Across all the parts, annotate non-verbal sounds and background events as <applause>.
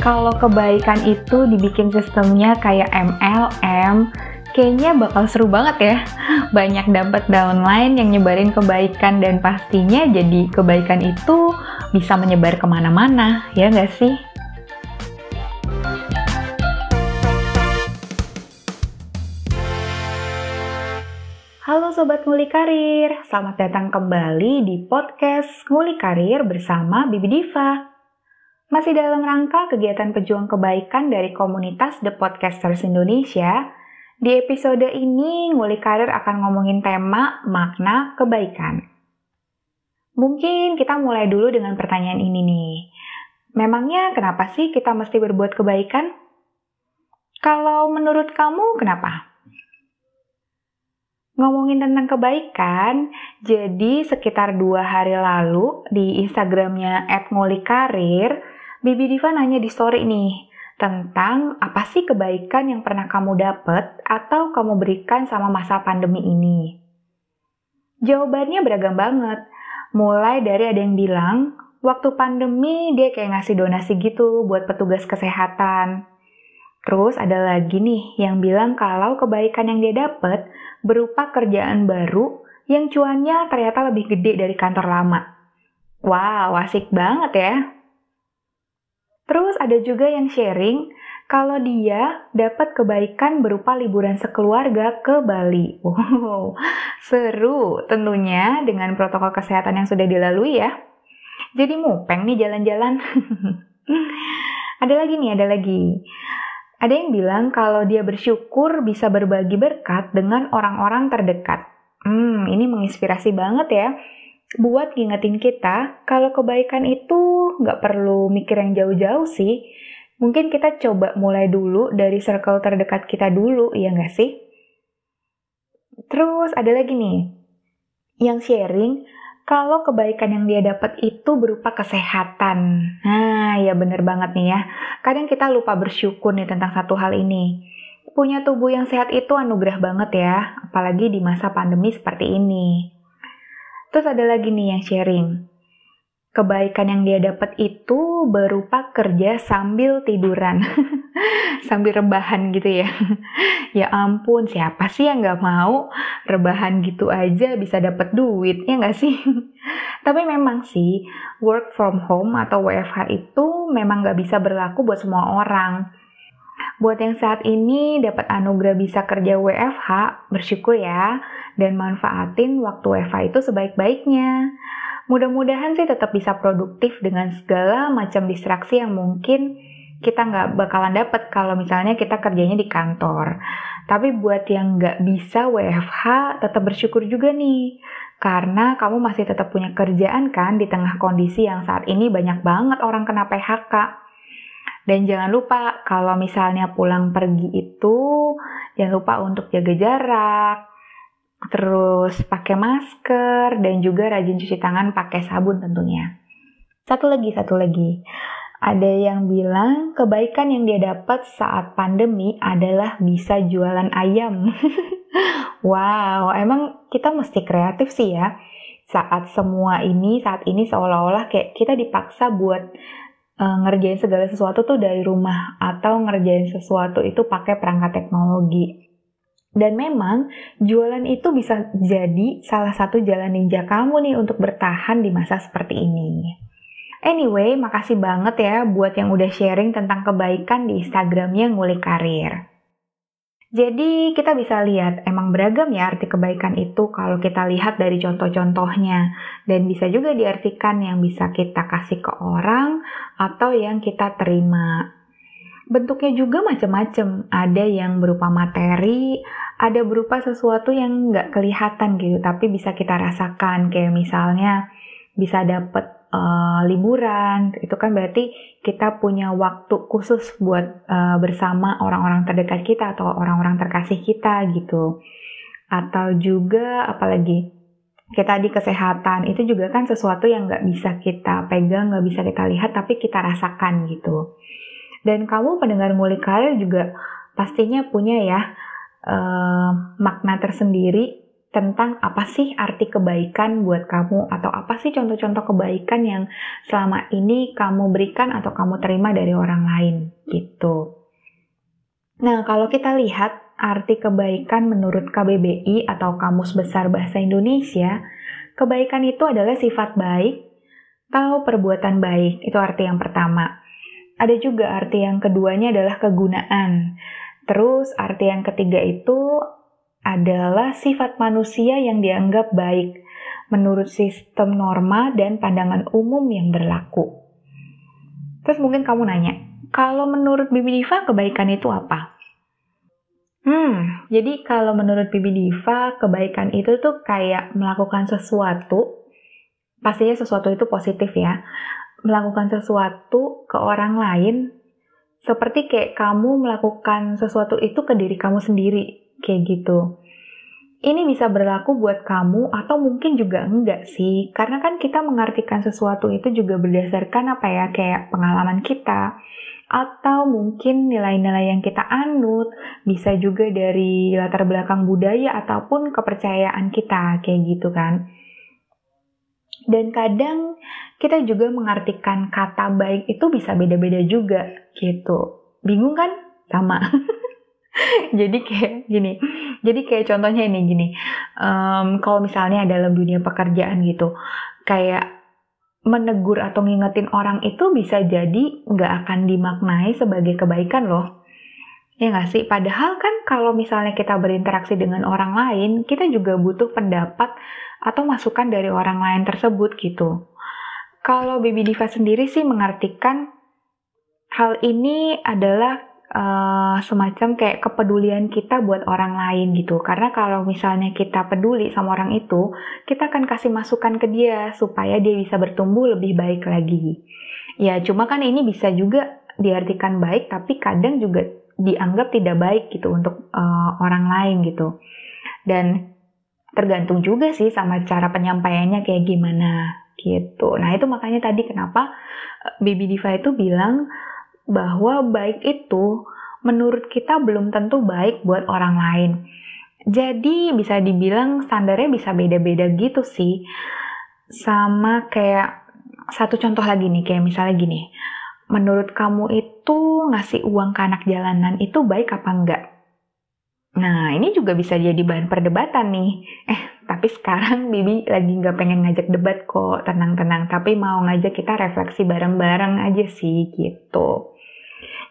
kalau kebaikan itu dibikin sistemnya kayak MLM, kayaknya bakal seru banget ya. <laughs> Banyak dapat downline yang nyebarin kebaikan dan pastinya jadi kebaikan itu bisa menyebar ke mana-mana, ya nggak sih? Halo Sobat Nguli Karir, selamat datang kembali di podcast Nguli Karir bersama Bibi Diva. Masih dalam rangka kegiatan pejuang kebaikan dari komunitas The Podcasters Indonesia, di episode ini Nguli Karir akan ngomongin tema makna kebaikan. Mungkin kita mulai dulu dengan pertanyaan ini nih. Memangnya kenapa sih kita mesti berbuat kebaikan? Kalau menurut kamu kenapa? Ngomongin tentang kebaikan, jadi sekitar dua hari lalu di Instagramnya @ngulikarir, Bibi Diva nanya di story nih, tentang apa sih kebaikan yang pernah kamu dapat atau kamu berikan sama masa pandemi ini. Jawabannya beragam banget. Mulai dari ada yang bilang, waktu pandemi dia kayak ngasih donasi gitu buat petugas kesehatan. Terus ada lagi nih yang bilang kalau kebaikan yang dia dapat berupa kerjaan baru yang cuannya ternyata lebih gede dari kantor lama. Wow, asik banget ya. Terus ada juga yang sharing kalau dia dapat kebaikan berupa liburan sekeluarga ke Bali. <laughs> Wow, seru tentunya dengan protokol kesehatan yang sudah dilalui ya. Jadi mupeng nih jalan-jalan. <laughs> ada lagi nih, ada lagi. Ada yang bilang kalau dia bersyukur bisa berbagi berkat dengan orang-orang terdekat. Hmm, ini menginspirasi banget ya buat ngingetin kita kalau kebaikan itu nggak perlu mikir yang jauh-jauh sih. Mungkin kita coba mulai dulu dari circle terdekat kita dulu, ya nggak sih? Terus ada lagi nih, yang sharing kalau kebaikan yang dia dapat itu berupa kesehatan. Nah, ya bener banget nih ya. Kadang kita lupa bersyukur nih tentang satu hal ini. Punya tubuh yang sehat itu anugerah banget ya, apalagi di masa pandemi seperti ini. Terus ada lagi nih yang sharing. Kebaikan yang dia dapat itu berupa kerja sambil tiduran. <laughs> sambil rebahan gitu ya. <laughs> ya ampun, siapa sih yang nggak mau rebahan gitu aja bisa dapat duit, ya nggak sih? <laughs> Tapi memang sih, work from home atau WFH itu memang nggak bisa berlaku buat semua orang. Buat yang saat ini dapat anugerah bisa kerja WFH, bersyukur ya dan manfaatin waktu WFH itu sebaik-baiknya. Mudah-mudahan sih tetap bisa produktif dengan segala macam distraksi yang mungkin kita nggak bakalan dapat kalau misalnya kita kerjanya di kantor. Tapi buat yang nggak bisa WFH, tetap bersyukur juga nih. Karena kamu masih tetap punya kerjaan kan di tengah kondisi yang saat ini banyak banget orang kena PHK. Dan jangan lupa kalau misalnya pulang pergi itu, jangan lupa untuk jaga jarak, terus pakai masker dan juga rajin cuci tangan pakai sabun tentunya. Satu lagi, satu lagi. Ada yang bilang kebaikan yang dia dapat saat pandemi adalah bisa jualan ayam. <laughs> wow, emang kita mesti kreatif sih ya. Saat semua ini, saat ini seolah-olah kayak kita dipaksa buat uh, ngerjain segala sesuatu tuh dari rumah atau ngerjain sesuatu itu pakai perangkat teknologi. Dan memang jualan itu bisa jadi salah satu jalan ninja kamu nih untuk bertahan di masa seperti ini. Anyway, makasih banget ya buat yang udah sharing tentang kebaikan di Instagramnya Nguli Karir. Jadi kita bisa lihat emang beragam ya arti kebaikan itu kalau kita lihat dari contoh-contohnya dan bisa juga diartikan yang bisa kita kasih ke orang atau yang kita terima. Bentuknya juga macam-macam. Ada yang berupa materi, ada berupa sesuatu yang nggak kelihatan gitu, tapi bisa kita rasakan. Kayak misalnya bisa dapet uh, liburan, itu kan berarti kita punya waktu khusus buat uh, bersama orang-orang terdekat kita atau orang-orang terkasih kita gitu. Atau juga apalagi kita di kesehatan itu juga kan sesuatu yang nggak bisa kita pegang, nggak bisa kita lihat, tapi kita rasakan gitu. Dan kamu pendengar mulik karir juga pastinya punya ya uh, makna tersendiri tentang apa sih arti kebaikan buat kamu atau apa sih contoh-contoh kebaikan yang selama ini kamu berikan atau kamu terima dari orang lain gitu. Nah, kalau kita lihat arti kebaikan menurut KBBI atau Kamus Besar Bahasa Indonesia, kebaikan itu adalah sifat baik atau perbuatan baik. Itu arti yang pertama. Ada juga arti yang keduanya adalah kegunaan. Terus arti yang ketiga itu adalah sifat manusia yang dianggap baik menurut sistem norma dan pandangan umum yang berlaku. Terus mungkin kamu nanya, kalau menurut Bibi Diva kebaikan itu apa? Hmm, jadi kalau menurut Bibi Diva kebaikan itu tuh kayak melakukan sesuatu, pastinya sesuatu itu positif ya, melakukan sesuatu ke orang lain seperti kayak kamu melakukan sesuatu itu ke diri kamu sendiri kayak gitu. Ini bisa berlaku buat kamu atau mungkin juga enggak sih, karena kan kita mengartikan sesuatu itu juga berdasarkan apa ya, kayak pengalaman kita, atau mungkin nilai-nilai yang kita anut, bisa juga dari latar belakang budaya ataupun kepercayaan kita, kayak gitu kan. Dan kadang kita juga mengartikan kata baik itu bisa beda-beda juga, gitu. Bingung kan? Sama. <laughs> jadi kayak gini jadi kayak contohnya ini gini um, kalau misalnya dalam dunia pekerjaan gitu kayak menegur atau ngingetin orang itu bisa jadi nggak akan dimaknai sebagai kebaikan loh ya nggak sih padahal kan kalau misalnya kita berinteraksi dengan orang lain kita juga butuh pendapat atau masukan dari orang lain tersebut gitu kalau Baby Diva sendiri sih mengartikan hal ini adalah uh, semacam kayak kepedulian kita buat orang lain gitu. Karena kalau misalnya kita peduli sama orang itu, kita akan kasih masukan ke dia supaya dia bisa bertumbuh lebih baik lagi. Ya, cuma kan ini bisa juga diartikan baik, tapi kadang juga dianggap tidak baik gitu untuk uh, orang lain gitu. Dan tergantung juga sih sama cara penyampaiannya kayak gimana gitu. Nah itu makanya tadi kenapa eh, Baby Diva itu bilang bahwa baik itu menurut kita belum tentu baik buat orang lain. Jadi bisa dibilang standarnya bisa beda-beda gitu sih. Sama kayak satu contoh lagi nih, kayak misalnya gini. Menurut kamu itu ngasih uang ke anak jalanan itu baik apa enggak? Nah, ini juga bisa jadi bahan perdebatan nih. Eh, tapi sekarang Bibi lagi nggak pengen ngajak debat kok, tenang-tenang. Tapi mau ngajak kita refleksi bareng-bareng aja sih, gitu.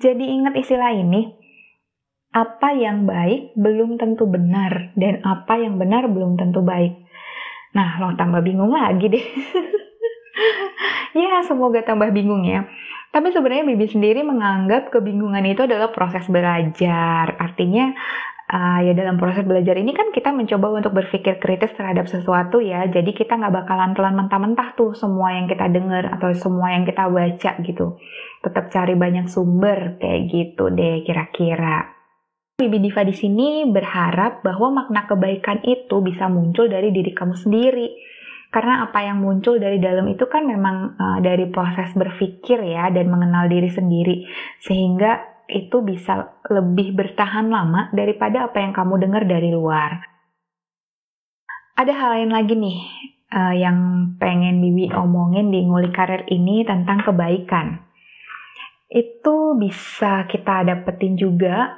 Jadi ingat istilah ini, apa yang baik belum tentu benar, dan apa yang benar belum tentu baik. Nah, lo tambah bingung lagi deh. <laughs> ya, semoga tambah bingung ya. Tapi sebenarnya Bibi sendiri menganggap kebingungan itu adalah proses belajar. Artinya, uh, ya dalam proses belajar ini kan kita mencoba untuk berpikir kritis terhadap sesuatu ya. Jadi kita nggak bakalan telan mentah-mentah tuh semua yang kita dengar atau semua yang kita baca gitu tetap cari banyak sumber kayak gitu deh kira-kira. Bibi Diva di sini berharap bahwa makna kebaikan itu bisa muncul dari diri kamu sendiri. Karena apa yang muncul dari dalam itu kan memang uh, dari proses berpikir ya dan mengenal diri sendiri. Sehingga itu bisa lebih bertahan lama daripada apa yang kamu dengar dari luar. Ada hal lain lagi nih uh, yang pengen Bibi omongin di ngulik karir ini tentang kebaikan itu bisa kita dapetin juga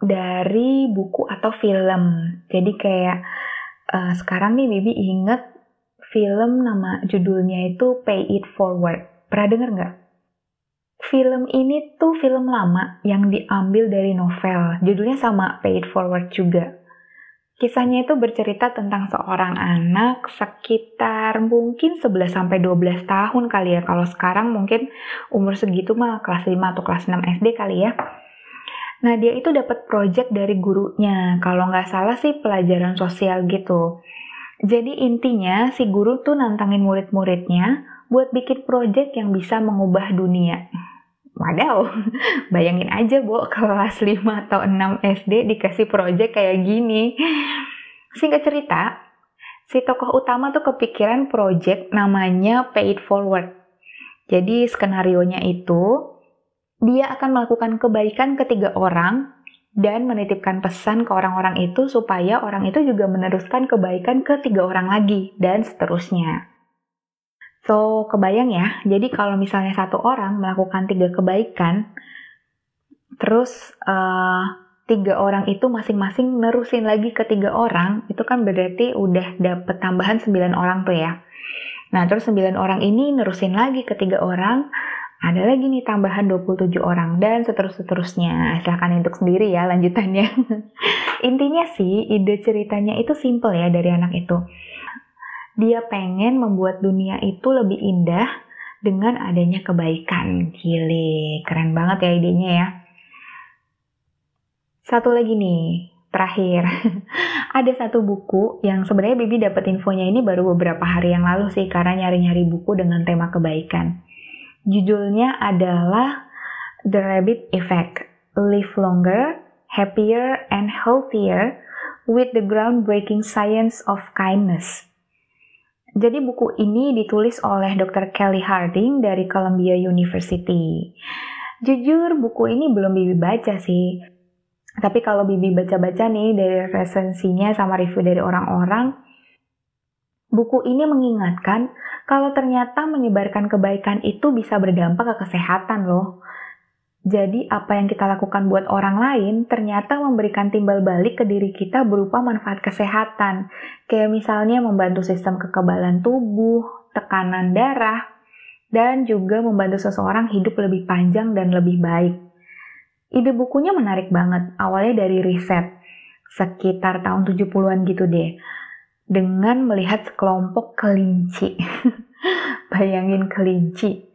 dari buku atau film. Jadi kayak uh, sekarang nih Bibi inget film nama judulnya itu Pay It Forward. Pernah denger nggak? Film ini tuh film lama yang diambil dari novel. Judulnya sama Pay It Forward juga. Kisahnya itu bercerita tentang seorang anak sekitar mungkin 11 sampai 12 tahun kali ya. Kalau sekarang mungkin umur segitu mah kelas 5 atau kelas 6 SD kali ya. Nah, dia itu dapat project dari gurunya. Kalau nggak salah sih pelajaran sosial gitu. Jadi intinya si guru tuh nantangin murid-muridnya buat bikin project yang bisa mengubah dunia. Wadaw, <laughs> bayangin aja bu kelas 5 atau 6 SD dikasih project kayak gini. Singkat cerita, si tokoh utama tuh kepikiran project namanya Pay It Forward. Jadi skenario nya itu, dia akan melakukan kebaikan ketiga orang dan menitipkan pesan ke orang-orang itu supaya orang itu juga meneruskan kebaikan ke tiga orang lagi dan seterusnya. So, kebayang ya, jadi kalau misalnya satu orang melakukan tiga kebaikan, terus uh, tiga orang itu masing-masing nerusin lagi ke tiga orang, itu kan berarti udah dapet tambahan sembilan orang tuh ya. Nah, terus sembilan orang ini nerusin lagi ke tiga orang, ada lagi nih tambahan 27 orang, dan seterus-seterusnya. Silahkan untuk sendiri ya lanjutannya. <laughs> Intinya sih, ide ceritanya itu simple ya dari anak itu dia pengen membuat dunia itu lebih indah dengan adanya kebaikan. Gile, keren banget ya idenya ya. Satu lagi nih, terakhir. <laughs> Ada satu buku yang sebenarnya Bibi dapat infonya ini baru beberapa hari yang lalu sih karena nyari-nyari buku dengan tema kebaikan. Judulnya adalah The Rabbit Effect. Live longer, happier, and healthier with the groundbreaking science of kindness. Jadi buku ini ditulis oleh Dr. Kelly Harding dari Columbia University. Jujur buku ini belum Bibi baca sih. Tapi kalau Bibi baca-baca nih dari resensinya sama review dari orang-orang, buku ini mengingatkan kalau ternyata menyebarkan kebaikan itu bisa berdampak ke kesehatan loh. Jadi apa yang kita lakukan buat orang lain ternyata memberikan timbal balik ke diri kita berupa manfaat kesehatan. Kayak misalnya membantu sistem kekebalan tubuh, tekanan darah, dan juga membantu seseorang hidup lebih panjang dan lebih baik. Ide bukunya menarik banget, awalnya dari riset, sekitar tahun 70-an gitu deh. Dengan melihat sekelompok kelinci. <laughs> Bayangin kelinci.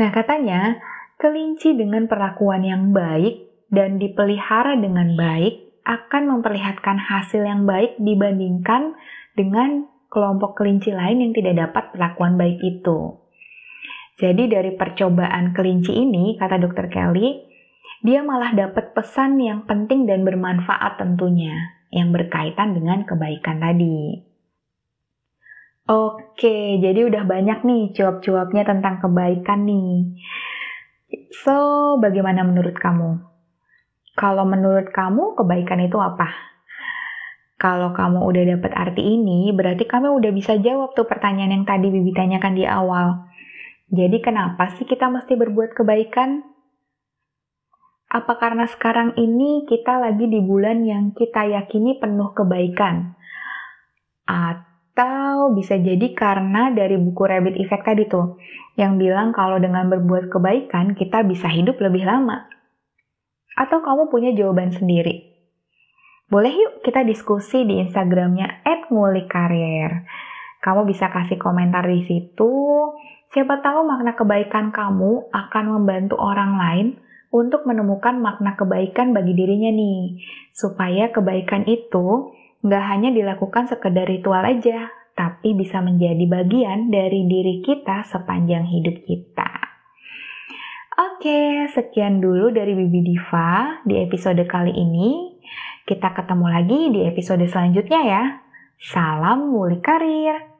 Nah katanya, Kelinci dengan perlakuan yang baik dan dipelihara dengan baik akan memperlihatkan hasil yang baik dibandingkan dengan kelompok kelinci lain yang tidak dapat perlakuan baik itu. Jadi dari percobaan kelinci ini, kata dokter Kelly, dia malah dapat pesan yang penting dan bermanfaat tentunya, yang berkaitan dengan kebaikan tadi. Oke, jadi udah banyak nih cuap-cuapnya tentang kebaikan nih. So, bagaimana menurut kamu? Kalau menurut kamu, kebaikan itu apa? Kalau kamu udah dapat arti ini, berarti kamu udah bisa jawab tuh pertanyaan yang tadi Bibi tanyakan di awal. Jadi kenapa sih kita mesti berbuat kebaikan? Apa karena sekarang ini kita lagi di bulan yang kita yakini penuh kebaikan? Atau bisa jadi karena dari buku Rabbit Effect tadi tuh, yang bilang kalau dengan berbuat kebaikan kita bisa hidup lebih lama? Atau kamu punya jawaban sendiri? Boleh yuk kita diskusi di Instagramnya @ngulikarir. Kamu bisa kasih komentar di situ. Siapa tahu makna kebaikan kamu akan membantu orang lain untuk menemukan makna kebaikan bagi dirinya nih. Supaya kebaikan itu nggak hanya dilakukan sekedar ritual aja, tapi bisa menjadi bagian dari diri kita sepanjang hidup kita. Oke, sekian dulu dari Bibi Diva di episode kali ini. Kita ketemu lagi di episode selanjutnya ya. Salam muli karir.